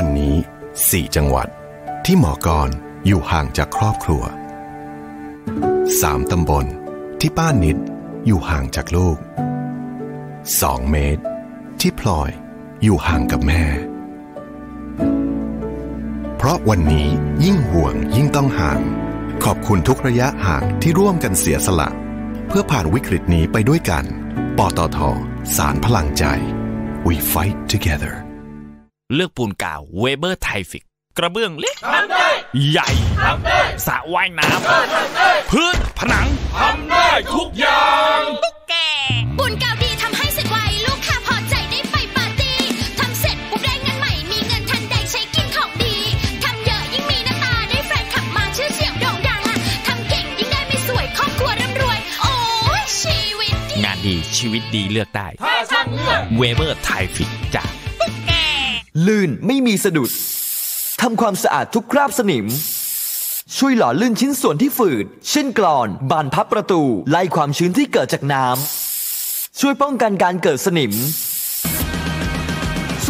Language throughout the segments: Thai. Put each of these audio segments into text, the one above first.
วันนี้ 4 จังหวัด ที่หมอกรอยู่ห่างจากครอบครัว 3 ตำบล ที่ป้านิดอยู่ห่างจากลูก 2 เมตร ที่พลอยอยู่ห่างกับแม่ เพราะวันนี้ยิ่งห่วงยิ่งต้องห่าง ขอบคุณทุกระยะห่างที่ร่วมกันเสียสละ เพื่อผ่านวิกฤตนี้ไปด้วยกัน ปตท สารพลังใจ we fight together เลือกปูนกาว Weber tai fix กระเบื้องเล็กทำได้ใหญ่ทำได้สระว่ายน้ำพื้นผนังทำได้ทุกอย่างตุ๊กแกบุญกาวดีทำให้เสร็จไวลูกค้าพอใจได้ไปปาร์ตี้ทำเสร็จปุ๊บได้เงินใหม่มีเงินทันใดใช้กินของดีทำเยอะยิ่งมีหน้าตาได้แฟนขับมาชื่อเสียงโด่งดังอะทำเก่งยิ่งได้ไม่สวยครอบครัวร่ำรวย โอ้ยชีวิตดีงานดีชีวิตดีเลือกได้ Weber tai fix จาก ลื่นไม่มีสะดุดทำความสะอาดทุกคราบสนิม ช่วยหล่อลื่นชิ้นส่วนที่ฝืด เช่นกรอน บานพับประตู ไล่ความชื้นที่เกิดจากน้ำช่วยป้องกันการเกิดสนิม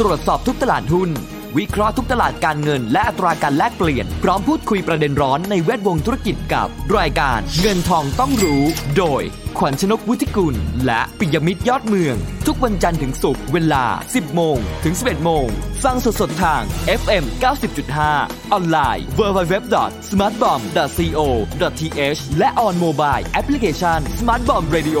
ตรวจสอบทุกตลาดหุ้น วิเคราะห์ทุกตลาดการเงิน และอัตราการแลกเปลี่ยน พร้อมพูดคุยประเด็นร้อนในแวดวงธุรกิจกับ รายการเงินทองต้องรู้ โดย ขวัญชนกวุฒิกุล และปิยมิตรยอดเมือง ทุกวันจันทร์ถึงศุกร์เวลา 10 โมง ถึง 11 โมงฟังสดๆทาง FM 90.5 ออนไลน์ www.smartbomb.co.th และ on mobile application Smart Bomb Radio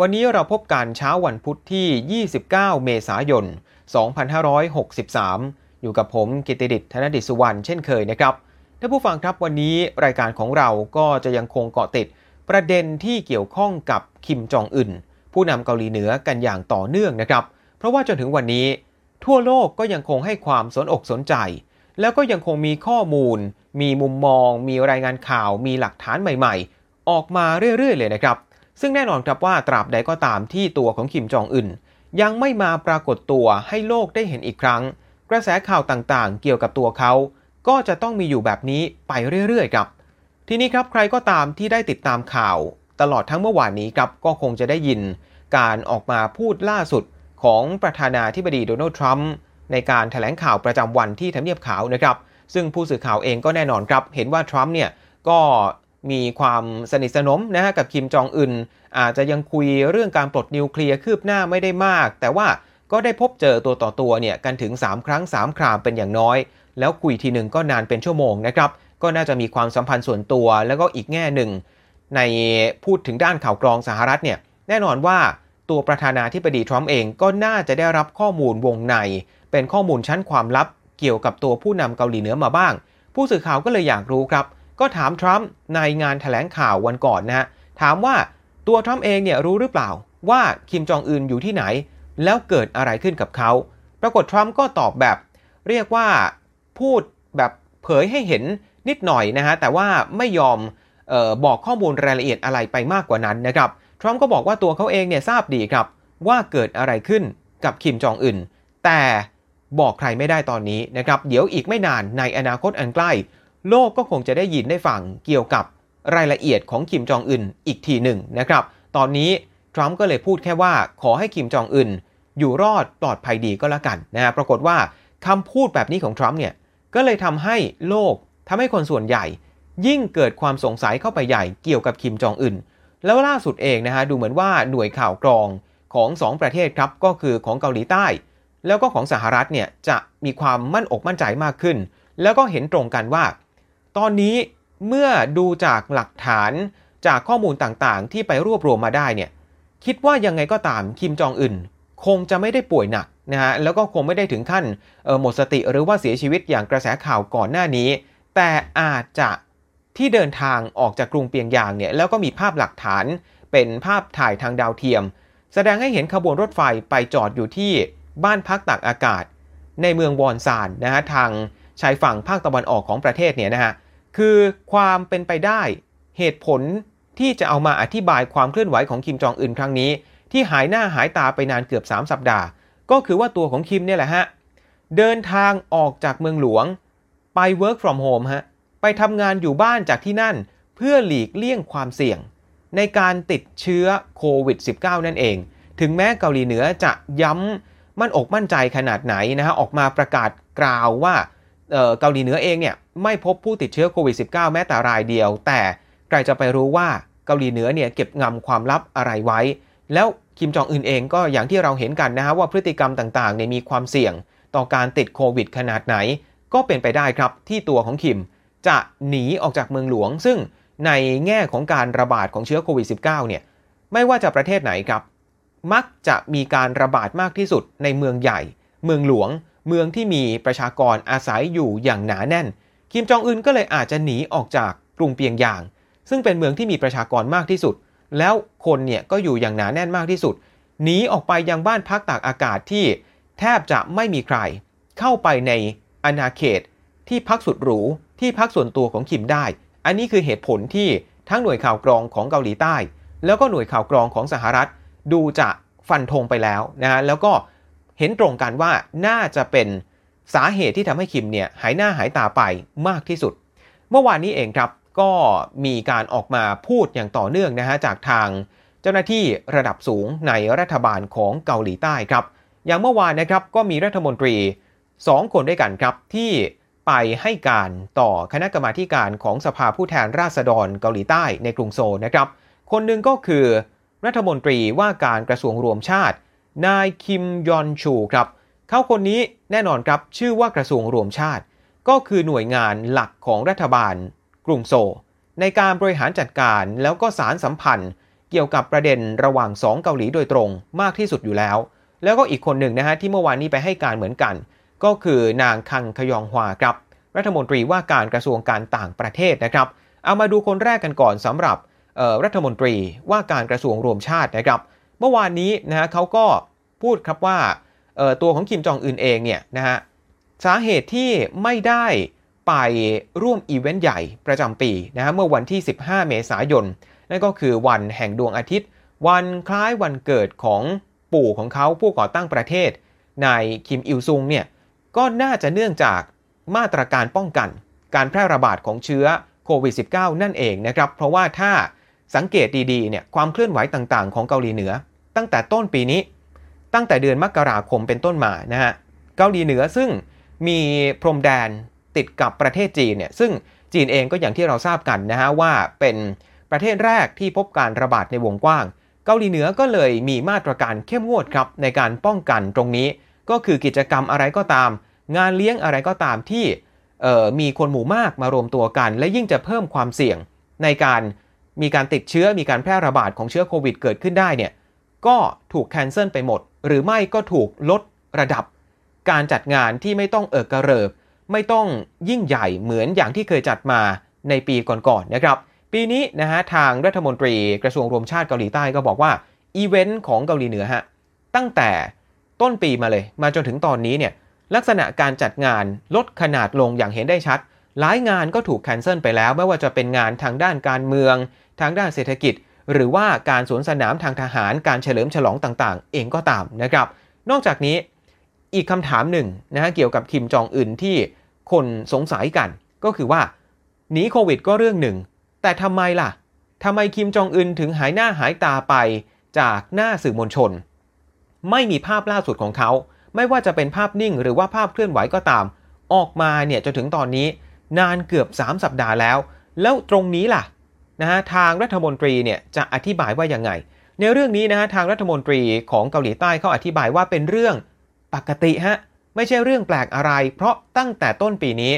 วันนี้เราพบกันเช้าวันพุธที่ 29 เมษายน 2563 อยู่กับผมกิติดิษฐ์ธนดิษสุวรรณเช่นเคยนะครับ ท่านผู้ฟังครับวันนี้รายการของเราก็จะยังคงเกาะติด ประเด็นที่เกี่ยวข้องกับคิมจองอึนผู้นำเกาหลีเหนือกันอย่างต่อเนื่องนะครับ เพราะว่าจนถึงวันนี้ ทั่วโลกก็ยังคงให้ความสนอกสนใจ แล้วก็ยังคงมีข้อมูล มีมุมมอง มีรายงานข่าว มีหลักฐานใหม่ ๆ ออกมาเรื่อยๆ เลยนะครับ ซึ่งแน่นอนครับว่าตราบใดก็ตามที่ตัวของคิมจองอึนยังไม่มาปรากฏตัวให้โลกได้เห็นอีกครั้ง กระแสข่าวต่างๆ เกี่ยวกับตัวเขา ก็จะต้องมีอยู่แบบนี้ไปเรื่อยๆครับ ทีนี้ครับใครก็ตามที่ได้ติดตามข่าว ตลอดทั้งเมื่อวานนี้ครับก็คงจะได้ยิน การออกมาพูดล่าสุดของประธานาธิบดีโดนัลด์ทรัมป์ในการถแถลงข่าวประจำวันที่ทำเนียบขาวนะครับ ซึ่งผู้สื่อข่าวเองก็แน่นอนครับ เห็นว่าทรัมป์เนี่ยก็ มีความสนิทสนมนะฮะกับคิมจองอึนอาจจะยังคุยเรื่องการปลดนิวเคลียร์คืบหน้าไม่ได้มาก แต่ว่าก็ได้พบเจอตัวต่อตัวเนี่ยกันถึง 3 ครั้ง 3 ครามเป็นอย่างน้อย แล้วคุยทีหนึ่งก็นานเป็นชั่วโมงนะครับ ก็น่าจะมีความสัมพันธ์ส่วนตัว แล้วก็อีกแง่หนึ่ง ในพูดถึงด้านข่าวกรองสหรัฐเนี่ยแน่นอนว่าตัวประธานาธิบดีทรัมป์เองก็น่าจะได้รับข้อมูลวงใน เป็นข้อมูลชั้นความลับเกี่ยวกับตัวผู้นำเกาหลีเหนือมาบ้าง ผู้สื่อข่าวก็เลยอยากรู้ครับ ก็ถามทรัมป์ในงานถแถลงข่าววันก่อนนะฮะถามว่าตัวทรัมป์เองเนี่ยรู้หรือเปล่า ว่าคิมจองอึนอยู่ที่ไหน แล้วเกิดอะไรขึ้นกับเขา ปรากฏทรัมป์ก็ตอบแบบ เรียกว่าพูดแบบเผยให้เห็นนิดหน่อยนะฮะแต่ว่าไม่ยอมออบอกข้อมูลรายละเอียดอะไรไปมากกว่านั้นนะครับทรัมป์ก็บอกว่าตัวเขาเองเนี่ยทราบดีครับว่าเกิดอะไรขึ้นกับคิมจองอึนแต่บอกใครไม่ได้ตอนนี้นะครับ เดี๋ยวอีกไม่นานในอนาคตอันใกล้ โลกก็คงจะได้ยินได้ฟังเกี่ยวกับรายละเอียดของคิมจองอึนอีกทีหนึ่งนะครับ ตอนนี้ทรัมป์ก็เลยพูดแค่ว่าขอให้คิมจองอึนอยู่รอดปลอดภัยดีก็แล้วกันนะฮะปรากฏว่าคำพูดแบบนี้ของทรัมป์เนี่ยก็เลยทำให้โลกทำให้คนส่วนใหญ่ ยิ่งเกิดความสงสัยเข้าไปใหญ่เกี่ยวกับคิมจองอึนแล้วล่าสุดเองนะฮะดูเหมือนว่าหน่วยข่าวกรองของ 2 ประเทศครับก็คือของเกาหลีใต้ แล้วก็ของสหรัฐเนี่ยจะมีความมั่นอกมั่นใจมากขึ้น แล้วก็เห็นตรงกันว่า ตอนนี้เมื่อดูจากหลักฐานจากข้อมูลต่างๆ ที่ไปรวบรวมมาได้เนี่ยคิดว่ายังไงก็ตามคิมจองอึนคงจะไม่ได้ป่วยหนักนะฮะแล้วก็คงไม่ได้ถึงขั้นหมดสติหรือว่าเสียชีวิตอย่างกระแสข่าวก่อนหน้านี้ แต่อาจจะที่เดินทางออกจากกรุงเปียงยางเนี่ยแล้วก็มีภาพหลักฐานเป็นภาพถ่ายทางดาวเทียม แสดงให้เห็นขบวนรถไฟไปจอดอยู่ที่บ้านพักตากอากาศ ในเมืองวอนซานนะฮะทางชายฝั่งภาคตะวันออกของประเทศเนี่ยนะฮะ คือความเป็นไปได้ เหตุผลที่จะเอามาอธิบายความเคลื่อนไหวของคิมจองอึนครั้งนี้ ที่หายหน้าหายตาไปนานเกือบ 3 สัปดาห์ ก็คือว่าตัวของคิมเนี่ยแหละฮะ เดินทางออกจากเมืองหลวง ไป work from home ฮะไปทำงานอยู่บ้านจากที่นั่น เพื่อหลีกเลี่ยงความเสี่ยง ในการติดเชื้อโควิด -19 นั่นเอง ถึงแม้เกาหลีเหนือจะย้ำมั่นอกมั่นใจขนาดไหนนะฮะออกมาประกาศกล่าวว่า เกาหลีเหนือเองเนี่ยไม่พบผู้ติดเชื้อโควิด -19 แม้แต่รายเดียว แต่ใครจะไปรู้ว่าเกาหลีเหนือเนี่ยเก็บงำความลับอะไรไว้ แล้วคิมจองอึนเองก็อย่างที่เราเห็นกันนะฮะว่าพฤติกรรมต่างๆเนี่ยมีความเสี่ยง ต่อการติดโควิดขนาดไหน ก็เป็นไปได้ครับที่ตัวของคิมจะหนีออกจากเมืองหลวง ซึ่งในแง่ของการระบาดของเชื้อโควิด -19 เนี่ยไม่ว่าจะประเทศไหนครับ มักจะมีการระบาดมากที่สุดในเมืองใหญ่ เมืองหลวง เมืองที่มีประชากรอาศัยอยู่อย่างหนาแน่น คิมจองอึนก็เลยอาจจะหนีออกจากกรุงเปียงยาง ซึ่งเป็นเมืองที่มีประชากรมากที่สุด แล้วคนเนี่ยก็อยู่อย่างหนาแน่นมากที่สุดหนีออกไปยังบ้านพักตากอากาศที่แทบจะไม่มีใคร เข้าไปในอาณาเขตที่พักสุดหรูที่พักส่วนตัวของคิมได้ อันนี้คือเหตุผลที่ทั้งหน่วยข่าวกรองของเกาหลีใต้ แล้วก็หน่วยข่าวกรองของสหรัฐ ดูจะฟันธงไปแล้วนะแล้วก็ เห็นตรงกันว่าน่าจะเป็นสาเหตุที่ทำให้คิมเนี่ยหายหน้าหายตาไปมากที่สุด เมื่อวานนี้เองครับก็มีการออกมาพูดอย่างต่อเนื่องนะฮะจากทางเจ้าหน้าที่ระดับสูงในรัฐบาลของเกาหลีใต้ครับ อย่างเมื่อวานนะครับก็มีรัฐมนตรี 2 คนด้วยกันครับที่ไปให้การต่อคณะกรรมาการของสภาผู้แทนราษฎรเกาหลีใต้ในกรุงโซลนะครับ คนหนึ่งก็คือรัฐมนตรีว่าการกระทรวงรวมชาติ นายคิมยอนชูครับเขาคนนี้แน่นอนครับชื่อว่ากระทรวงรวมชาติ ก็คือหน่วยงานหลักของรัฐบาล กรุงโซ ในการบริหารจัดการแล้วก็สารสัมพันธ์ เกี่ยวกับประเด็นระหว่าง 2 เกาหลีโดยตรงมากที่สุดอยู่แล้ว แล้วก็อีกคนหนึ่งนะฮะที่เมื่อวานนี้ไปให้การเหมือนกัน ก็คือนางคังคยองฮวาครับ รัฐมนตรีว่าการกระทรวงการต่างประเทศนะครับ เอามาดูคนแรกกันก่อนสำหรับรัฐมนตรีว่าการกระทรวงรวมชาตินะครับเเมื่อวานนี้นะฮะเขาก็พูดครับว่าตัวของคิมจองอึนเองเนี่ยนะฮะสาเหตุที่ไม่ได้ไปร่วมอีเวนต์ใหญ่ประจำปีนะฮะเมื่อวันที่ 15 เมษายน นั่นก็คือวันแห่งดวงอาทิตย์ วันคล้ายวันเกิดของปู่ของเขาผู้ก่อตั้งประเทศนายคิมอิลซุงเนี่ยก็น่าจะเนื่องจากมาตรการป้องกัน การแพร่ระบาดของเชื้อโควิด -19 นั่นเองนะครับ เพราะว่าถ้า สังเกตดีๆเนี่ยความเคลื่อนไหวต่างๆ ของเกาหลีเหนือ ตั้งแต่ต้นปีนี้ ตั้งแต่เดือนมกราคมเป็นต้นมานะฮะเกาหลีเหนือซึ่งมีพรมแดนติดกับประเทศจีนเนี่ยซึ่งจีนเองก็อย่างที่เราทราบกันนะฮะว่าเป็นประเทศแรกที่พบการระบาดในวงกว้าง เกาหลีเหนือก็เลยมีมาตรการเข้มงวดครับในการป้องกันตรงนี้ ก็คือกิจกรรมอะไรก็ตาม งานเลี้ยงอะไรก็ตามที่มีคนหมู่มากมารวมตัวกัน และยิ่งจะเพิ่มความเสี่ยงในการ มีการติดเชื้อมีการแพร่ระบาดของเชื้อโควิดเกิดขึ้นได้เนี่ยก็ถูกแคนเซิลไปหมด หรือไม่ก็ถูกลดระดับ การจัดงานที่ไม่ต้องเอิกกระเริบ ไม่ต้องยิ่งใหญ่เหมือนอย่างที่เคยจัดมาในปีก่อนๆนนะครับ ปีนี้นะฮะทางรัฐมนตรีกระทรวงรวมชาติเกาหลีใต้ก็บอกว่าอีเวนต์ของเกาหลีเหนือฮะตั้งแต่ต้นปีมาเลย มาจนถึงตอนนี้เนี่ยลักษณะการจัดงานลดขนาดลงอย่างเห็นได้ชัด หลายงานก็ถูกแคนเซิลไปแล้ว ไม่ว่าจะเป็นงานทางด้านการเมือง ทางด้านเศรษฐกิจ หรือว่าการสวนสนามทางทหารการเฉลิมฉลองต่างๆ เองก็ตามนะครับ นอกจากนี้อีกคำถามหนึ่งนะฮะเกี่ยวกับคิมจองอึนที่คนสงสัยกัน ก็คือว่าหนีโควิดก็เรื่องหนึ่ง แต่ทำไมล่ะทำไมคิมจองอึนถึงหายหน้าหายตาไปจากหน้าสื่อมวลชน ไม่มีภาพล่าสุดของเขา ไม่ว่าจะเป็นภาพนิ่งหรือว่าภาพเคลื่อนไหวก็ตาม ออกมาเนี่ยจนถึงตอนนี้นานเกือบ 3 สัปดาห์แล้ว แล้วตรงนี้ล่ะ นะฮะทางรัฐมนตรีเนี่ยจะอธิบายว่ายังไง ในเรื่องนี้นะฮะทางรัฐมนตรีของเกาหลีใต้เขาอธิบายว่าเป็นเรื่องปกติฮะไม่ใช่เรื่องแปลกอะไร เพราะตั้งแต่ต้นปีนี้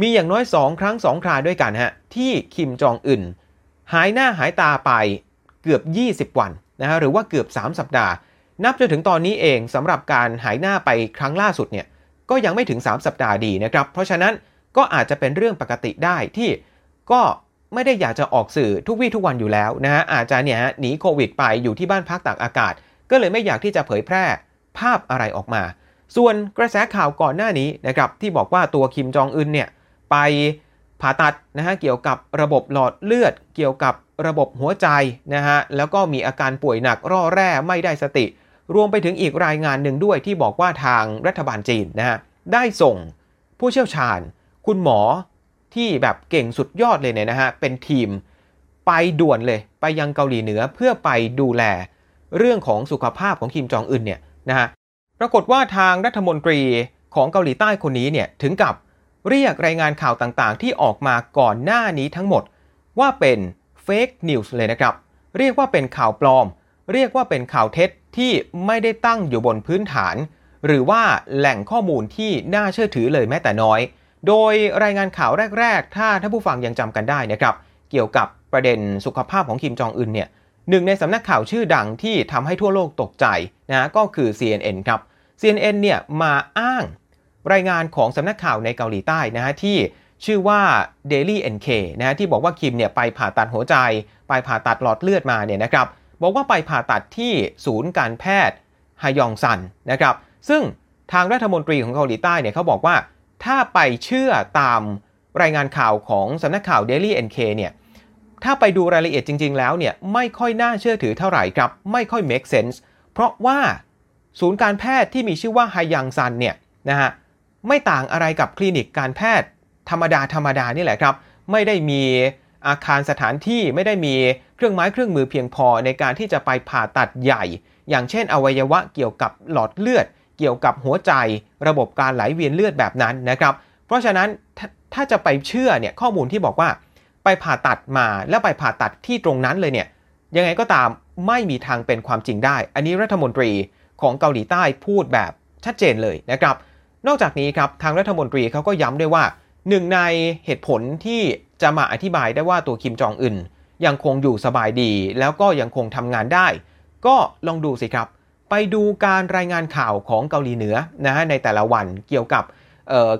มีอย่างน้อย 2 ครั้ง 2 คราด้วยกันฮะที่คิมจองอึนหายหน้าหายตาไปเกือบ 20 วันนะฮะหรือว่าเกือบ 3 สัปดาห์ นับจนถึงตอนนี้เองสำหรับการหายหน้าไปครั้งล่าสุดเนี่ยก็ยังไม่ถึง 3 สัปดาห์ดีนะครับ เพราะฉะนั้นก็อาจจะเป็นเรื่องปกติได้ที่ก็ ไม่ได้อยากจะออกสื่อทุกวี่ทุกวันอยู่แล้วนะฮะอาจจะเนี่ยหนีโควิดไปอยู่ที่บ้านพักตากอากาศ ก็เลยไม่อยากที่จะเผยแพร่ภาพอะไรออกมา ส่วนกระแสข่าวก่อนหน้านี้นะครับที่บอกว่าตัวคิมจองอึนเนี่ยไปผ่าตัดนะฮะเกี่ยวกับระบบหลอดเลือด เกี่ยวกับระบบหัวใจนะฮะแล้วก็มีอาการป่วยหนักร่อแร่ไม่ได้สติ รวมไปถึงอีกรายงานหนึ่งด้วยที่บอกว่าทางรัฐบาลจีนนะฮะได้ส่งผู้เชี่ยวชาญ คุณหมอ ที่แบบเก่งสุดยอดเลยเนี่ยนะฮะเป็นทีมไปด่วนเลยไปยังเกาหลีเหนือเพื่อไปดูแลเรื่องของสุขภาพของคิมจองอึนเนี่ยนะฮะปรากฏว่าทางรัฐมนตรีของเกาหลีใต้คนนี้เนี่ยถึงกับเรียกรายงานข่าวต่างๆ ที่ออกมาก่อนหน้านี้ทั้งหมดว่าเป็นเฟกนิวส์เลยนะครับ เรียกว่าเป็นข่าวปลอม เรียกว่าเป็นข่าวเท็จที่ไม่ได้ตั้งอยู่บนพื้นฐาน หรือว่าแหล่งข้อมูลที่น่าเชื่อถือเลยแม้แต่น้อย โดยรายงานข่าวแรก ๆ ถ้าท่านผู้ฟังยังจำกันได้นะครับ เกี่ยวกับประเด็นสุขภาพของคิมจองอึนเนี่ยหนึ่งในสำนักข่าวชื่อดังที่ทำให้ทั่วโลกตกใจนะก็คือ CNN ครับ CNN เนี่ยมาอ้างรายงานของสำนักข่าวในเกาหลีใต้นะฮะที่ชื่อว่า Daily NK นะฮะที่บอกว่าคิมเนี่ยไปผ่าตัดหัวใจ ไปผ่าตัดหลอดเลือดมาเนี่ยนะครับบอกว่าไปผ่าตัดที่ศูนย์การแพทย์ฮยองซันนะครับซึ่งทางรัฐมนตรีของเกาหลีใต้เนี่ยเขาบอกว่า ถ้าไปเชื่อตามรายงานข่าวของสำนักข่าว Daily NK เนี่ยถ้าไปดูรายละเอียดจริง ๆ แล้วเนี่ยไม่ค่อยน่าเชื่อถือเท่าไหร่ครับ ไม่ค่อย make sense เพราะว่าศูนย์การแพทย์ที่มีชื่อว่าไฮยองซันเนี่ยนะฮะไม่ต่างอะไรกับคลินิกการแพทย์ ธรรมดาธรรมดานี่แหละครับ ไม่ได้มีอาคารสถานที่ไม่ได้มีเครื่องไม้เครื่องมือเพียงพอในการที่จะไปผ่าตัดใหญ่ อย่างเช่นอวัยวะเกี่ยวกับหลอดเลือด เกี่ยวกับหัวใจระบบการไหลเวียนเลือดแบบนั้นนะครับ เพราะฉะนั้นถถ้าจะไปเชื่อเนี่ยข้อมูลที่บอกว่า ไปผ่าตัดมาแล้วไปผ่าตัดที่ตรงนั้นเลยเนี่ยยังไงก็ตามไม่มีทางเป็นความจริงได้ อันนี้รัฐมนตรีของเกาหลีใต้พูดแบบชัดเจนเลยนะครับ นอกจากนี้ครับทางรัฐมนตรีเขาก็ย้ำด้วยว่าหนึ่งในเหตุผลที่จะมาอธิบายได้ว่าตัวคิมจองอึนยังคงอยู่สบายดี แล้วก็ยังคงทำงานได้ ก็ลองดูสิครับ ไปดูการรายงานข่าวของเกาหลีเหนือนะฮะในแต่ละวันเกี่ยวกับ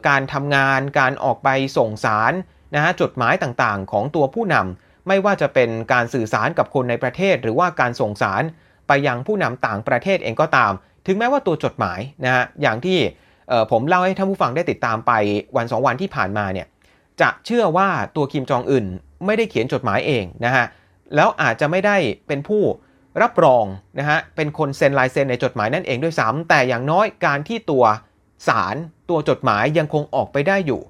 การทำงานการออกไปส่งสารนะฮะจดหมายต่างๆ ของตัวผู้นำไม่ว่าจะเป็นการสื่อสารกับคนในประเทศ หรือว่าการส่งสารไปยังผู้นำต่างประเทศเองก็ตาม ถึงแม้ว่าตัวจดหมายนะฮะอย่างที่ผมเล่าให้ท่านผู้ฟังได้ติดตามไปวัน 2 วันที่ผ่านมาเนี่ยจะเชื่อว่าตัวคิมจองอึนไม่ได้เขียนจดหมายเองนะฮะแล้วอาจจะไม่ได้เป็นผู้ รับรองนะฮะเป็นคนเซ็นลายเซ็นในจดหมายนั่นเองด้วยซ้ำแต่อย่างน้อยการที่ตัวสารตัวจดหมายยังคงออกไปได้อยู่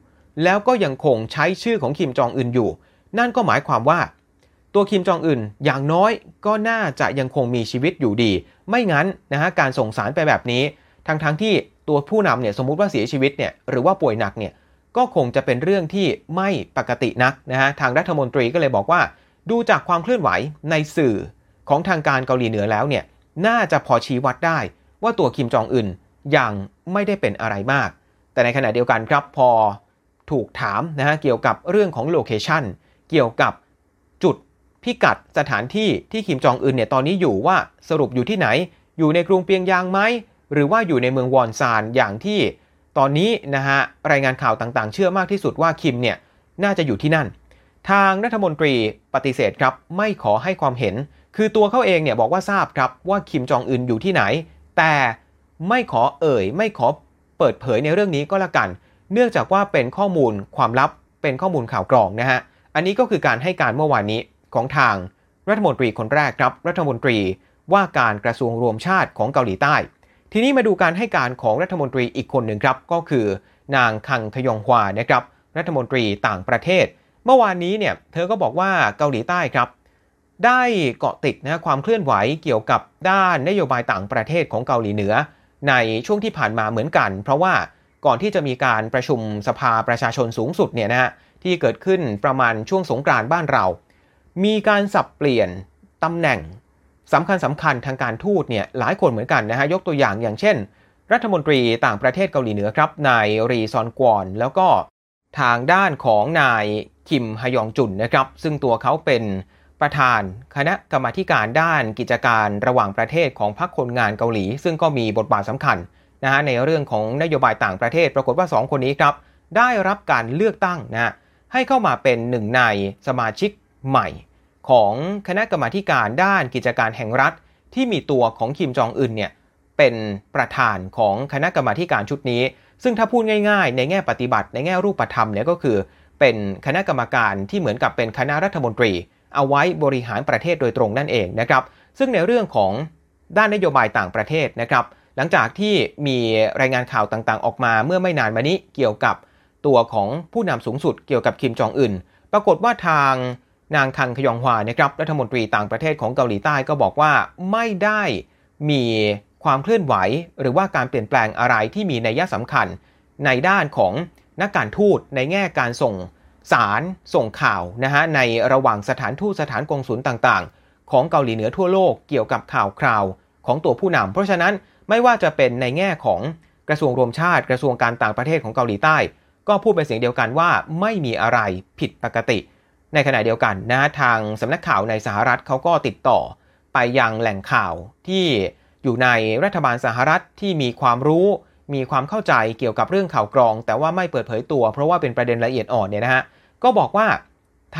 แล้วก็ยังคงใช้ชื่อของคิมจองอึนอยู่ นั่นก็หมายความว่า ตัวคิมจองอึนอย่างน้อยก็น่าจะยังคงมีชีวิตอยู่ดี ไม่งั้นนะฮะการส่งสารไปแบบนี้ ทั้งๆทที่ตัวผู้นำเนี่ยสมมุติว่าเสียชีวิตเนี่ยหรือว่าป่วยหนักเนี่ยก็คงจะเป็นเรื่องที่ไม่ปกตินักนะฮะทางรัฐมนตรีก็เลยบอกว่า ดูจากความเคลื่อนไหวในสื่อ ของทางการเกาหลีเหนือแล้วเนี่ยน่าจะพอชี้วัดได้ว่าตัวคิมจองอึนยังไม่ได้เป็นอะไรมาก แต่ในขณะเดียวกันครับพอถูกถามนะฮะเกี่ยวกับเรื่องของ location เกี่ยวกับจุดพิกัดสถานที่ที่คิมจองอึนเนี่ยตอนนี้อยู่ว่าสรุปอยู่ที่ไหน อยู่ในกรุงเปียงยางไหมหรือว่าอยู่ในเมืองวอนซานอย่างที่ตอนนี้นะฮะรายงานข่าวต่างๆ เชื่อมากที่สุดว่าคิมเนี่ยน่าจะอยู่ที่นั่น ทางรัฐมนตรีปฏิเสธครับไม่ขอให้ความเห็น คือตัวเขาเองเนี่ยบอกว่าทราบครับว่าคิมจองอึนอยู่ที่ไหน แต่ไม่ขอเอ่ย ไม่ขอเปิดเผยในเรื่องนี้ก็แล้วกัน เนื่องจากว่าเป็นข้อมูลความลับเป็นข้อมูลข่าวกรองนะฮะอันนี้ก็คือการให้การเมื่อวานนี้ของทางรัฐมนตรีคนแรกครับรัฐมนตรีว่าการกระทรวงรวมชาติของเกาหลีใต้ ทีนี้มาดูการให้การของรัฐมนตรีอีกคนหนึ่งครับก็คือนางคังทยองฮวานะครับรัฐมนตรีต่างประเทศ เมื่อวานนี้เนี่ยเธอก็บอกว่าเกาหลีใต้ครับ ได้เกาะติดนะความเคลื่อนไหวเกี่ยวกับด้านนโยบายต่างประเทศของเกาหลีเหนือ ในช่วงที่ผ่านมาเหมือนกัน เพราะว่าก่อนที่จะมีการประชุมสภาประชาชนสูงสุดเนี่ยนะฮะที่เกิดขึ้นประมาณช่วงสงกรานต์บ้านเรา มีการสับเปลี่ยนตำแหน่งสำคัญสำคัญทางการทูตเนี่ยหลายคนเหมือนกันนะฮะยกตัวอย่างอย่างเช่น รัฐมนตรีต่างประเทศเกาหลีเหนือครับนายรีซอนกวอนแล้วก็ทางด้านของนายคิมฮยองจุนนะครับ ซึ่งตัวเขาเป็น ประธานคณะกรรมาการด้านกิจการระหว่างประเทศของพรรคคนงานเกาหลี ซึ่งก็มีบทบาทสำคัญนะฮะในเรื่องของนโยบายต่างประเทศ ปรากฏว่า 2 คนนี้ครับ ได้รับการเลือกตั้งนะให้เข้ามาเป็นหนึ่งในสมาชิกใหม่ ของคณะกรรมาการด้านกิจการแห่งรัฐ ที่มีตัวของคิมจองอึนเนี่ยเป็นประธานของคณะกรรมาการชุดนี้ ซึ่งถ้าพูดง่าย ๆ ในแง่ปฏิบัติในแง่รูปธรรมเนี่ยก็คือ เป็นคณะกรรมการที่เหมือนกับเป็นคณะรัฐมนตรี เอาไว้บริหารประเทศโดยตรงนั่นเองนะครับซึ่งในเรื่องของด้านนโยบายต่างประเทศนะครับหลังจากที่มีรายงานข่าวต่างๆ ออกมาเมื่อไม่นานมานี้เกี่ยวกับตัวของผู้นำสูงสุดเกี่ยวกับคิมจองอึนปรากฏว่าทางนางคังขยองฮวานะครับรัฐมนตรีต่างประเทศของเกาหลีใต้ก็บอกว่าไม่ได้มีความเคลื่อนไหว หรือว่าการเปลี่ยนแปลงอะไรที่มีนัยสำคัญ ในด้านของนักการทูตในแง่การส่ง สารส่งข่าวนะฮะในระหว่างสถานทูตสถานกงสุลต่างๆ ของเกาหลีเหนือทั่วโลกเกี่ยวกับข่าวคราวของตัวผู้นำเพราะฉะนั้นไม่ว่าจะเป็นในแง่ของกระทรวงรวมชาติ กระทรวงการต่างประเทศของเกาหลีใต้ ก็พูดเป็นเสียงเดียวกันว่าไม่มีอะไรผิดปกติ ในขณะเดียวกันนะทางสำนักข่าวในสหรัฐเขาก็ติดต่อ ไปยังแหล่งข่าวที่อยู่ในรัฐบาลสหรัฐที่มีความรู้ มีความเข้าใจเกี่ยวกับเรื่องข่าวกรอง แต่ว่าไม่เปิดเผยตัว เพราะว่าเป็นประเด็นละเอียดอ่อนเนี่ยนะฮะก็บอกว่า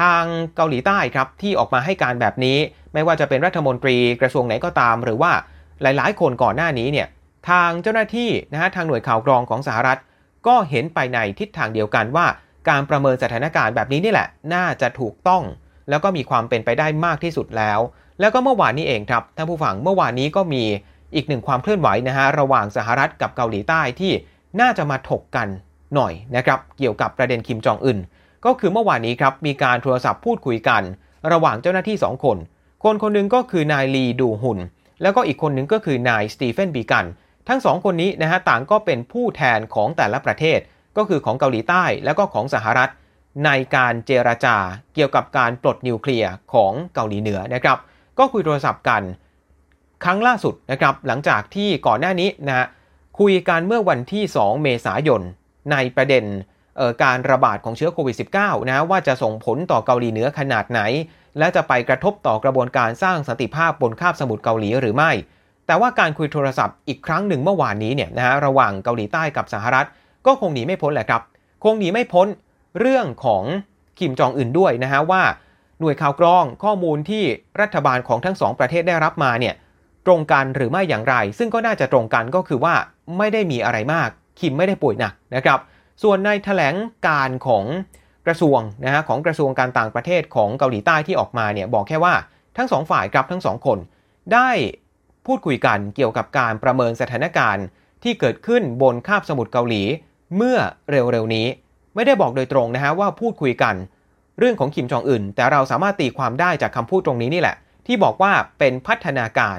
ทางเกาหลีใต้ครับที่ออกมาให้การแบบนี้ ไม่ว่าจะเป็นรัฐมนตรีกระทรวงไหนก็ตาม หรือว่าหลายๆ คนก่อนหน้านี้เนี่ยทางเจ้าหน้าที่นะฮะทางหน่วยข่าวกรองของสหรัฐ ก็เห็นไปในทิศทางเดียวกันว่า การประเมินสถานการณ์แบบนี้นี่แหละ น่าจะถูกต้อง แล้วก็มีความเป็นไปได้มากที่สุดแล้ว แล้วก็เมื่อวานนี้เองครับท่านผู้ฟังเมื่อวานนี้ก็มี อีกหนึ่งความเคลื่อนไหวนะฮะระหว่างสหรัฐกับเกาหลีใต้ที่น่าจะมาถกกันหน่อยนะครับเกี่ยวกับประเด็นคิมจองอึนก็คือเมื่อวานนี้ครับมีการโทรศัพท์พูดคุยกัน ระหว่างเจ้าหน้าที่ 2 คน คนคนนึงก็คือนายลีดูหุนแล้วก็อีกคนนึงก็คือนายสตีเฟนบีกัน ทั้งสองคนนี้นะฮะต่างก็เป็นผู้แทนของแต่ละประเทศ ก็คือของเกาหลีใต้แล้วก็ของสหรัฐ ในการเจรจาเกี่ยวกับการปลดนิวเคลียร์ของเกาหลีเหนือนะครับก็คุยโทรศัพท์กัน ครั้งล่าสุดนะครับหลังจากที่ก่อนหน้านี้นะคุยกันเมื่อวันที่ 2 เมษายน ในประเด็นการระบาดของเชื้อโควิด -19 นะว่าจะส่งผลต่อเกาหลีเหนือขนาดไหน และจะไปกระทบต่อกระบวนการสร้างสันติภาพบนคาบสมุทรเกาหลีหรือไม่ แต่ว่าการคุยโทรศัพท์อีกครั้งหนึ่งเมื่อวานนี้เนี่ยนะฮะระหว่างเกาหลีใต้กับสหรัฐ ก็คงหนีไม่พ้นแหละครับ คงหนีไม่พ้นเรื่องของคิมจองอึนด้วยนะฮะว่าหน่วยข่าวกรองข้อมูลที่รัฐบาลของทั้งสองประเทศได้รับมาเนี่ย ตรงกันหรือไม่อย่างไร ซึ่งก็น่าจะตรงกันก็คือว่าไม่ได้มีอะไรมาก คิมไม่ได้ป่วยหนักนะครับ ส่วนในแถลงการของกระทรวงนะฮะของกระทรวงการต่างประเทศของเกาหลีใต้ที่ออกมาเนี่ยบอกแค่ว่าทั้งสองฝ่ายครับทั้งสองคน ได้พูดคุยกันเกี่ยวกับการประเมินสถานการณ์ที่เกิดขึ้นบนคาบสมุทรเกาหลี เมื่อเร็วๆนี้ ไม่ได้บอกโดยตรงนะฮะว่าพูดคุยกัน เรื่องของคิมจองอึนแต่เราสามารถตีความได้จากคำพูดตรงนี้นี่แหละ ที่บอกว่าเป็นพัฒนาการ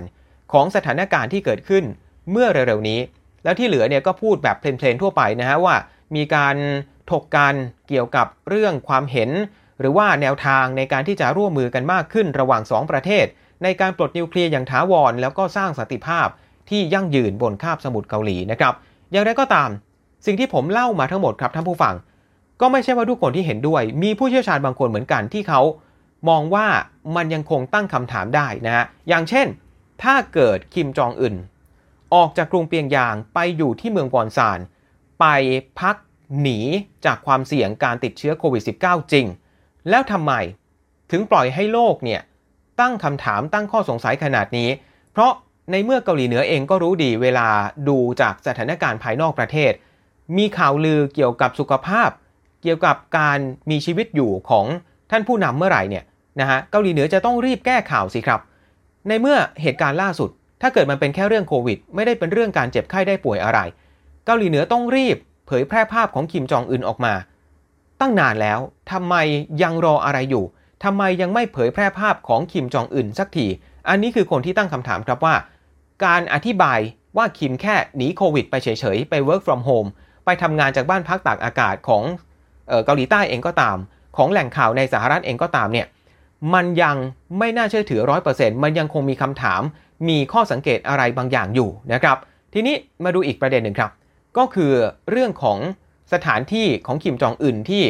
ของสถานการณ์ที่เกิดขึ้นเมื่อเร็วๆนี้ แล้วที่เหลือเนี่ยก็พูดแบบเพลนๆทั่วไปนะฮะว่า มีการถกกันเกี่ยวกับเรื่องความเห็น หรือว่าแนวทางในการที่จะร่วมมือกันมากขึ้นระหว่าง 2 ประเทศ ในการปลดนิวเคลียร์อย่างถาวร แล้วก็สร้างสันติภาพที่ยั่งยืนบนคาบสมุทรเกาหลีนะครับอย่างไรก็ตาม สิ่งที่ผมเล่ามาทั้งหมดครับท่านผู้ฟัง ก็ไม่ใช่ว่าทุกคนที่เห็นด้วย มีผู้เชี่ยวชาญบางคนเหมือนกันที่เขามองว่ามันยังคงตั้งคำถามได้นะฮะอย่างเช่น ถ้าเกิดคิมจองอึนออกจากกรุงเปียงยางไปอยู่ที่เมืองกอนซาน ไปพักหนีจากความเสี่ยงการติดเชื้อโควิด -19 จริง แล้วทำไมถึงปล่อยให้โลกเนี่ยตั้งคำถามตั้งข้อสงสัยขนาดนี้ เพราะในเมื่อเกาหลีเหนือเองก็รู้ดีเวลาดูจากสถานการณ์ภายนอกประเทศ มีข่าวลือเกี่ยวกับสุขภาพ เกี่ยวกับการมีชีวิตอยู่ของท่านผู้นำเมื่อไหร่เนี่ยนะฮะเกาหลีเหนือจะต้องรีบแก้ข่าวสิครับ ในเมื่อเหตุการณ์ล่าสุด ถ้าเกิดมันเป็นแค่เรื่องโควิด ไม่ได้เป็นเรื่องการเจ็บไข้ได้ป่วยอะไร เกาหลีเหนือต้องรีบ เผยแพร่ภาพของคิมจองอึนออกมา ตั้งนานแล้วทำไมยังรออะไรอยู่ทำไมยังไม่เผยแพร่ภาพของคิมจองอึนสักที อันนี้คือคนที่ตั้งคำถามครับว่า การอธิบายว่าคิมแค่หนีโควิดไปเฉยๆ ไป work from home ไปทำงานจากบ้านพักตากอากาศของเกาหลีใต้เองก็ตาม ของแหล่งข่าวในสหรัฐเองก็ตามเนี่ย มันยังไม่น่าเชื่อถือร้อยเปอร์เซ็นต์มันยังคงมีคำถาม มีข้อสังเกตอะไรบางอย่างอยู่นะครับ ทีนี้มาดูอีกประเด็นหนึ่งครับ ก็คือเรื่องของสถานที่ของคิมจองอึนที่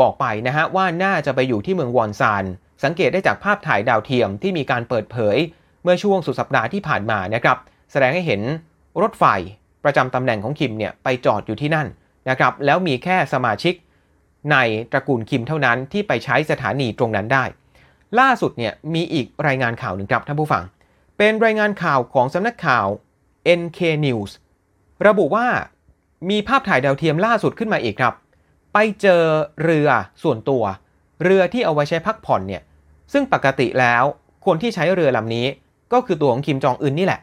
บอกไปนะฮะว่าน่าจะไปอยู่ที่เมืองวอนซาน สังเกตได้จากภาพถ่ายดาวเทียมที่มีการเปิดเผย เมื่อช่วงสุดสัปดาห์ที่ผ่านมานะครับ แสดงให้เห็นรถไฟประจำตำแหน่งของคิมเนี่ยไปจอดอยู่ที่นั่นนะครับ แล้วมีแค่สมาชิก ในตระกูลคิมเท่านั้นที่ไปใช้สถานีตรงนั้นได้ ล่าสุดเนี่ยมีอีกรายงานข่าวหนึ่งครับท่านผู้ฟัง เป็นรายงานข่าวของสำนักข่าว NK News ระบุว่ามีภาพถ่ายดาวเทียมล่าสุดขึ้นมาอีกครับ ไปเจอเรือส่วนตัว เรือที่เอาไว้ใช้พักผ่อนเนี่ยซึ่งปกติแล้วคนที่ใช้เรือลำนี้ก็คือตัวของคิมจองอึนนี่แหละ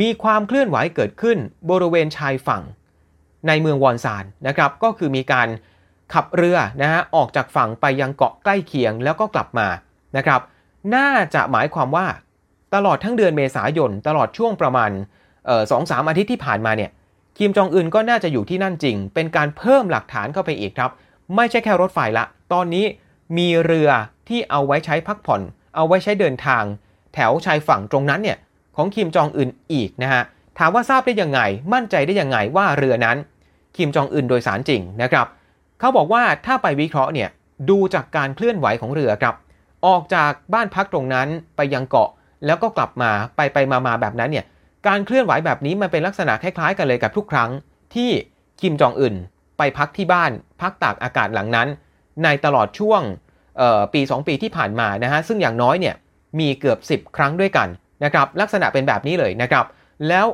มีความเคลื่อนไหวเกิดขึ้นบริเวณชายฝั่ง ในเมืองวอนซานนะครับ ก็คือมีการ ขับเรือนะฮะออกจากฝั่งไปยังเกาะใกล้เคียงแล้วก็กลับมานะครับ น่าจะหมายความว่าตลอดทั้งเดือนเมษายนตลอดช่วงประมาณสองสามอาทิตย์ที่ผ่านมาเนี่ยคิมจองอึนก็น่าจะอยู่ที่นั่นจริง เป็นการเพิ่มหลักฐานเข้าไปอีกครับ ไม่ใช่แค่รถไฟละ ตอนนี้มีเรือที่เอาไว้ใช้พักผ่อน เอาไว้ใช้เดินทาง แถวชายฝั่งตรงนั้นเนี่ยของคิมจองอึนอีกนะฮะถามว่าทราบได้ยังไง มั่นใจได้ยังไงว่าเรือนั้น คิมจองอึนโดยสารจริงนะครับ เขาบอกว่าถ้าไปวิเคราะห์เนี่ยดูจากการเคลื่อนไหวของเรือครับ ออกจากบ้านพักตรงนั้นไปยังเกาะ แล้วก็กลับมาไปไปมามาแบบนั้นเนี่ยการเคลื่อนไหวแบบนี้มันเป็นลักษณะคล้ายๆ กันเลยกับทุกครั้ง ที่คิมจองอึนไปพักที่บ้าน พักตากอากาศหลังนั้น ในตลอดช่วงปี 2 ปีที่ผ่านมานะฮะซึ่งอย่างน้อยเนี่ยมีเกือบ 10 ครั้งด้วยกันนะครับลักษณะเป็นแบบนี้เลยนะครับ แล้ว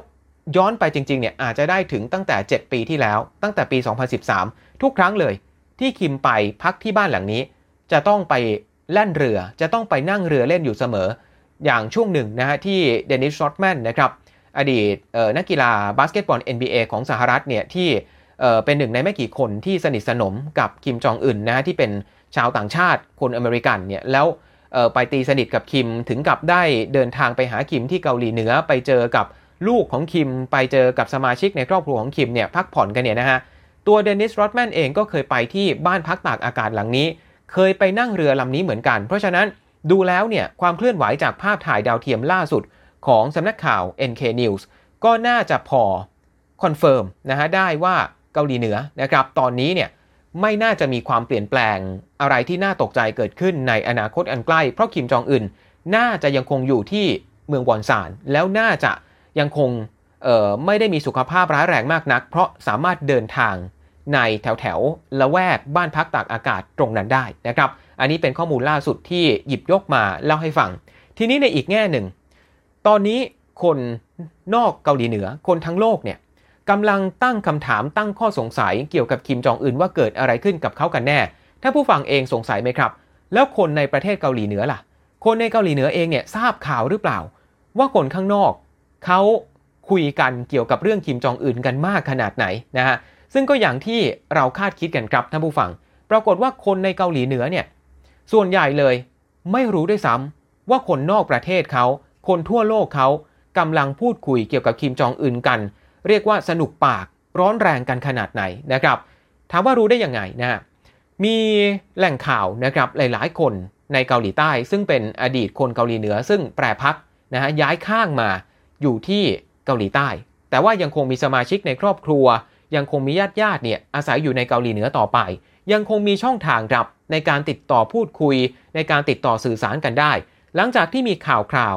ย้อนไปจริงๆเนี่ยอาจจะได้ถึงตั้งแต่ 7 ปีที่แล้วตั้งแต่ปี 2013 ทุกครั้งเลย ที่คิมไปพักที่บ้านหลังนี้ จะต้องไปแล่นเรือ จะต้องไปนั่งเรือเล่นอยู่เสมอ อย่างช่วงหนึ่งนะฮะที่เดนิสชอตแมนนะครับอดีตนักกีฬาบาสเกตบอล NBA ของสหรัฐเนี่ยที่เป็นหนึ่งในไม่กี่คนที่สนิทสนมกับคิมจองอึนนะฮะที่เป็นชาวต่างชาติคนอเมริกันเนี่ยแล้วไปตีสนิทกับคิมถึงกับได้เดินทางไปหาคิมที่เกาหลีเหนือไปเจอกับลูกของคิมไปเจอกับสมาชิกในครอบครัวของคิมเนี่ยพักผ่อนกันเนี่ยนะฮะ ตัวเดนิสโรดแมนเองก็เคยไปที่บ้านพักตากอากาศหลังนี้ เคยไปนั่งเรือลำนี้เหมือนกัน เพราะฉะนั้นดูแล้วเนี่ยความเคลื่อนไหวจากภาพถ่ายดาวเทียมล่าสุดของสำนักข่าว NK News ก็น่าจะพอ confirm นะฮะได้ว่าเกาหลีเหนือนะครับตอนนี้เนี่ยไม่น่าจะมีความเปลี่ยนแปลงอะไรที่น่าตกใจเกิดขึ้นในอนาคตอันใกล้ เพราะคิมจองอึนน่าจะยังคงอยู่ที่เมืองวอนซาน แล้วน่าจะยังคงไม่ได้มีสุขภาพร้ายแรงมากนัก เพราะสามารถเดินทาง ในแถวแถวละแวกบ้านพักตากอากาศตรงนั้นได้นะครับ อันนี้เป็นข้อมูลล่าสุดที่หยิบยกมาเล่าให้ฟัง ทีนี้ในอีกแง่หนึ่ง ตอนนี้คนนอกเกาหลีเหนือคนทั้งโลกเนี่ยกำลังตั้งคำถามตั้งข้อสงสัยเกี่ยวกับคิมจองอึนว่าเกิดอะไรขึ้นกับเขากันแน่ ถ้าผู้ฟังเองสงสัยไหมครับ แล้วคนในประเทศเกาหลีเหนือล่ะ คนในเกาหลีเหนือเองเนี่ยทราบข่าวหรือเปล่า ว่าคนข้างนอกเขาคุยกันเกี่ยวกับเรื่องคิมจองอึนกันมากขนาดไหนนะฮะ ซึ่งก็อย่างที่เราคาดคิดกันครับท่านผู้ฟัง ปรากฏว่าคนในเกาหลีเหนือเนี่ยส่วนใหญ่เลยไม่รู้ด้วยซ้ำว่าคนนอกประเทศเขา คนทั่วโลกเขากำลังพูดคุยเกี่ยวกับคิมจองอึนกัน เรียกว่าสนุกปากร้อนแรงกันขนาดไหนนะครับ ถามว่ารู้ได้ยังไงนะ มีแหล่งข่าวนะครับหลายๆ คนในเกาหลีใต้ ซึ่งเป็นอดีตคนเกาหลีเหนือ ซึ่งแปรพักนะฮะย้ายข้างมาอยู่ที่เกาหลีใต้ แต่ว่ายังคงมีสมาชิกในครอบครัว ยังคงมีญาติญาติเนี่ยอาศัยอยู่ในเกาหลีเหนือต่อไป ยังคงมีช่องทางรับในการติดต่อพูดคุย ในการติดต่อสื่อสารกันได้ หลังจากที่มีข่าวคราว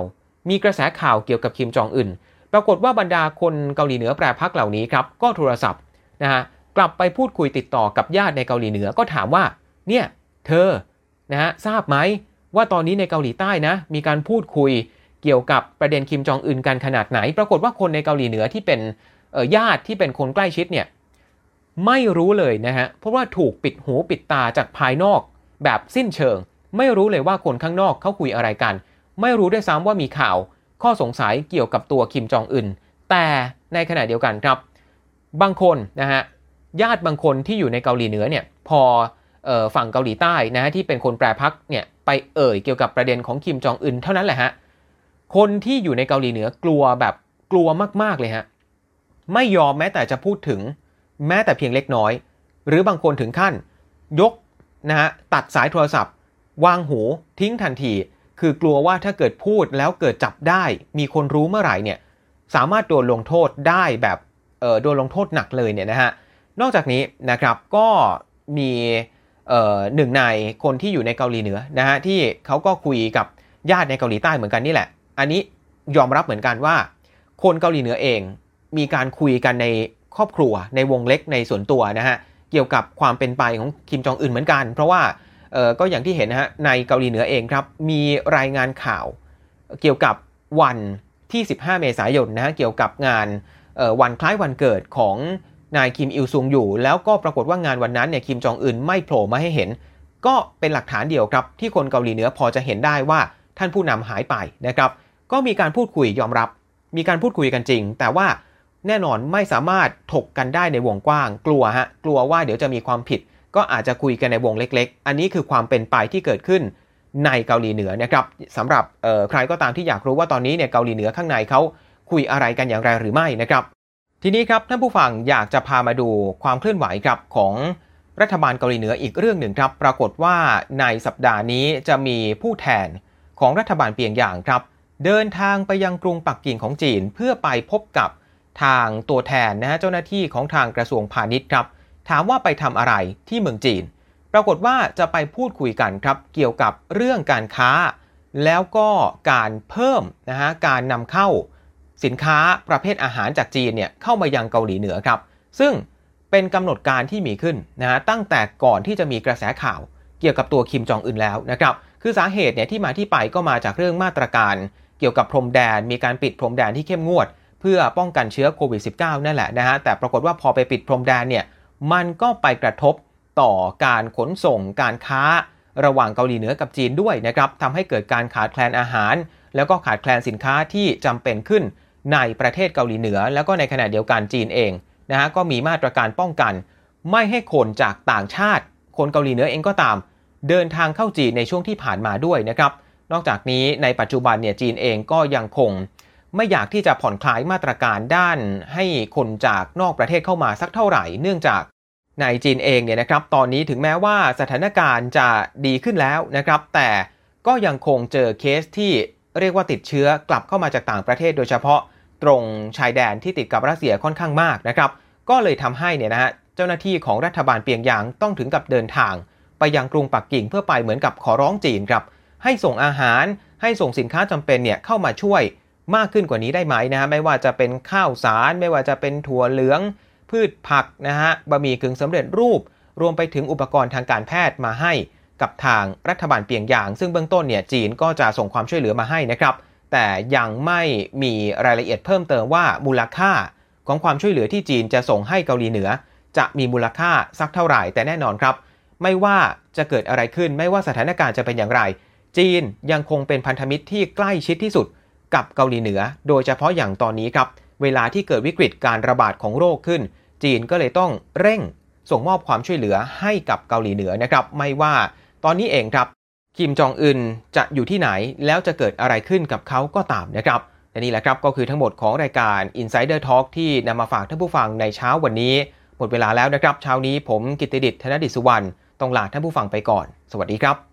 มีกระแสข่าวเกี่ยวกับคิมจองอึนปรากฏว่าบรรดาคนเกาหลีเหนือแปรพักเหล่านี้ครับก็โทรศัพท์นะฮะกลับไปพูดคุยติดต่อกับญาติในเกาหลีเหนือก็ถามว่า เนี่ยเธอนะฮะทราบไหมว่าตอนนี้ในเกาหลีใต้นะมีการพูดคุยเกี่ยวกับประเด็นคิมจองอึนกันขนาดไหน ปรากฏว่าคนในเกาหลีเหนือที่เป็น ญาติที่เป็นคนใกล้ชิดเนี่ยไม่รู้เลยนะฮะเพราะว่าถูกปิดหูปิดตาจากภายนอกแบบสิ้นเชิง ไม่รู้เลยว่าคนข้างนอกเขาคุยอะไรกัน ไม่รู้ด้วยซ้ำว่ามีข่าว ข้อสงสัยเกี่ยวกับตัวคิมจองอึนแต่ในขณะเดียวกันครับ บางคนนะฮะญาติบางคนที่อยู่ในเกาหลีเหนือเนี่ยพออฝั่งเกาหลีใต้นะฮะที่เป็นคนแปรพักเนี่ยไปเอ่ยเกี่ยวกับประเด็นของคิมจองอึนเท่านั้นแหละฮะคนที่อยู่ในเกาหลีเหนือกลัวแบบกลัวมากๆเลยฮะ ไม่ยอมแม้แต่จะพูดถึงแม้แต่เพียงเล็กน้อย หรือบางคนถึงขั้น ยกนะฮะตัดสายโทรศัพท์ วางหูทิ้งทันที คือกลัวว่าถ้าเกิดพูดแล้วเกิดจับได้ มีคนรู้เมื่อไหร่เนี่ยสามารถโดนลงโทษได้แบบเออโดนลงโทษหนักเลยเนี่ยนะฮะนอกจากนี้นะครับก็มีเอ่อหนึ่งในคนที่อยู่ในเกาหลีเหนือนะฮะที่เขาก็คุยกับญาติในเกาหลีใต้เหมือนกันนี่แหละ อันนี้ยอมรับเหมือนกันว่า คนเกาหลีเหนือเอง มีการคุยกันในครอบครัวในวงเล็กในส่วนตัวนะฮะเกี่ยวกับความเป็นไปของคิมจองอึนเหมือนกัน เพราะว่าเออก็อย่างที่เห็นนะฮะในเกาหลีเหนือเองครับ มีรายงานข่าวเกี่ยวกับวันที่ 15 เมษายนนะฮะเกี่ยวกับงานวันคล้ายวันเกิดของนายคิมอิลซุงอยู่ แล้วก็ปรากฏว่างานวันนั้นเนี่ยคิมจองอึนไม่โผล่มาให้เห็น ก็เป็นหลักฐานเดียวครับ ที่คนเกาหลีเหนือพอจะเห็นได้ว่าท่านผู้นำหายไปนะครับ ก็มีการพูดคุยยอมรับ มีการพูดคุยกันจริง แต่ว่า แน่นอนไม่สามารถถกกันได้ในวงกว้าง กลัวฮะกลัวว่าเดี๋ยวจะมีความผิด ก็อาจจะคุยกันในวงเล็ก ๆ อันนี้คือความเป็นไปที่เกิดขึ้นในเกาหลีเหนือนะครับสำหรับใครก็ตามที่อยากรู้ว่าตอนนี้เนี่ยเกาหลีเหนือข้างในเขาคุยอะไรกันอย่างไรหรือไม่นะครับ ทีนี้ครับท่านผู้ฟังอยากจะพามาดูความเคลื่อนไหวครับของรัฐบาลเกาหลีเหนืออีกเรื่องหนึ่งครับ ปรากฏว่าในสัปดาห์นี้จะมีผู้แทนของรัฐบาลเปียงยางครับ เดินทางไปยังกรุงปักกิ่งของจีนเพื่อไปพบกับ ทางตัวแทนนะฮะเจ้าหน้าที่ของทางกระทรวงพาณิชย์ครับ ถามว่าไปทำอะไรที่เมืองจีน ปรากฏว่าจะไปพูดคุยกันครับ เกี่ยวกับเรื่องการค้า แล้วก็การเพิ่มนะฮะการนำเข้าสินค้าประเภทอาหารจากจีนเนี่ยเข้ามายังเกาหลีเหนือครับ ซึ่งเป็นกำหนดการที่มีขึ้นนะฮะตั้งแต่ก่อนที่จะมีกระแสข่าวเกี่ยวกับตัวคิมจองอึนแล้วนะครับ คือสาเหตุเนี่ยที่มาที่ไปก็มาจากเรื่องมาตรการ เกี่ยวกับพรมแดน มีการปิดพรมแดนที่เข้มงวด เพื่อป้องกันเชื้อโควิด -19 นั่นแหละนะฮะแต่ปรากฏว่าพอไปปิดพรมแดนเนี่ยมันก็ไปกระทบต่อการขนส่งการค้าระหว่างเกาหลีเหนือกับจีนด้วยนะครับทำให้เกิดการขาดแคลนอาหาร แล้วก็ขาดแคลนสินค้าที่จำเป็นขึ้นในประเทศเกาหลีเหนือ แล้วก็ในขณะเดียวกันจีนเองนะฮะก็มีมาตรการป้องกัน ไม่ให้คนจากต่างชาติ คนเกาหลีเหนือเองก็ตาม เดินทางเข้าจีนในช่วงที่ผ่านมาด้วยนะครับ นอกจากนี้ในปัจจุบันเนี่ยจีนเองก็ยังคง ไม่อยากที่จะผ่อนคลายมาตรการด้านให้คนจากนอกประเทศเข้ามาสักเท่าไหร่ เนื่องจากในจีนเองเนี่ยนะครับตอนนี้ถึงแม้ว่าสถานการณ์จะดีขึ้นแล้วนะครับ แต่ก็ยังคงเจอเคสที่เรียกว่าติดเชื้อกลับเข้ามาจากต่างประเทศ โดยเฉพาะตรงชายแดนที่ติดกับรัสเซียค่อนข้างมากนะครับ ก็เลยทำให้เนี่ยนะฮะเจ้าหน้าที่ของรัฐบาลเปียงยางต้องถึงกับเดินทาง ไปยังกรุงปักกิ่งเพื่อไปเหมือนกับขอร้องจีนครับให้ส่งอาหารให้ส่งสินค้าจำเป็นเนี่ยเข้ามาช่วย มากขึ้นกว่านี้ได้ไหมนะฮะไม่ว่าจะเป็นข้าวสาร ไม่ว่าจะเป็นถั่วเหลือง พืชผักนะฮะบะหมี่กึ่งสำเร็จรูป รวมไปถึงอุปกรณ์ทางการแพทย์มาให้กับทางรัฐบาลเปียงยาง ซึ่งเบื้องต้นเนี่ยจีนก็จะส่งความช่วยเหลือมาให้นะครับ แต่ยังไม่มีรายละเอียดเพิ่มเติมว่ามูลค่าของความช่วยเหลือที่จีนจะส่งให้เกาหลีเหนือ จะมีมูลค่าสักเท่าไหร่แต่แน่นอนครับ ไม่ว่าจะเกิดอะไรขึ้นไม่ว่าสถานการณ์จะเป็นอย่างไร จีนยังคงเป็นพันธมิตรที่ใกล้ชิดที่สุด กับเกาหลีเหนือ โดยเฉพาะอย่างตอนนี้ครับ เวลาที่เกิดวิกฤตการระบาดของโรคขึ้น จีนก็เลยต้องเร่งส่งมอบความช่วยเหลือให้กับเกาหลีเหนือนะครับ ไม่ว่าตอนนี้เองครับคิมจองอึนจะอยู่ที่ไหนแล้วจะเกิดอะไรขึ้นกับเขาก็ตามนะครับและนี่แหละครับก็คือทั้งหมดของรายการ Insider Talk ที่นำมาฝากท่านผู้ฟังในเช้าวันนี้ หมดเวลาแล้วนะครับ เช้านี้ผมกิตติดิษฐ์ธนดิษสุวรรณต้องลาท่านผู้ฟังไปก่อน สวัสดีครับ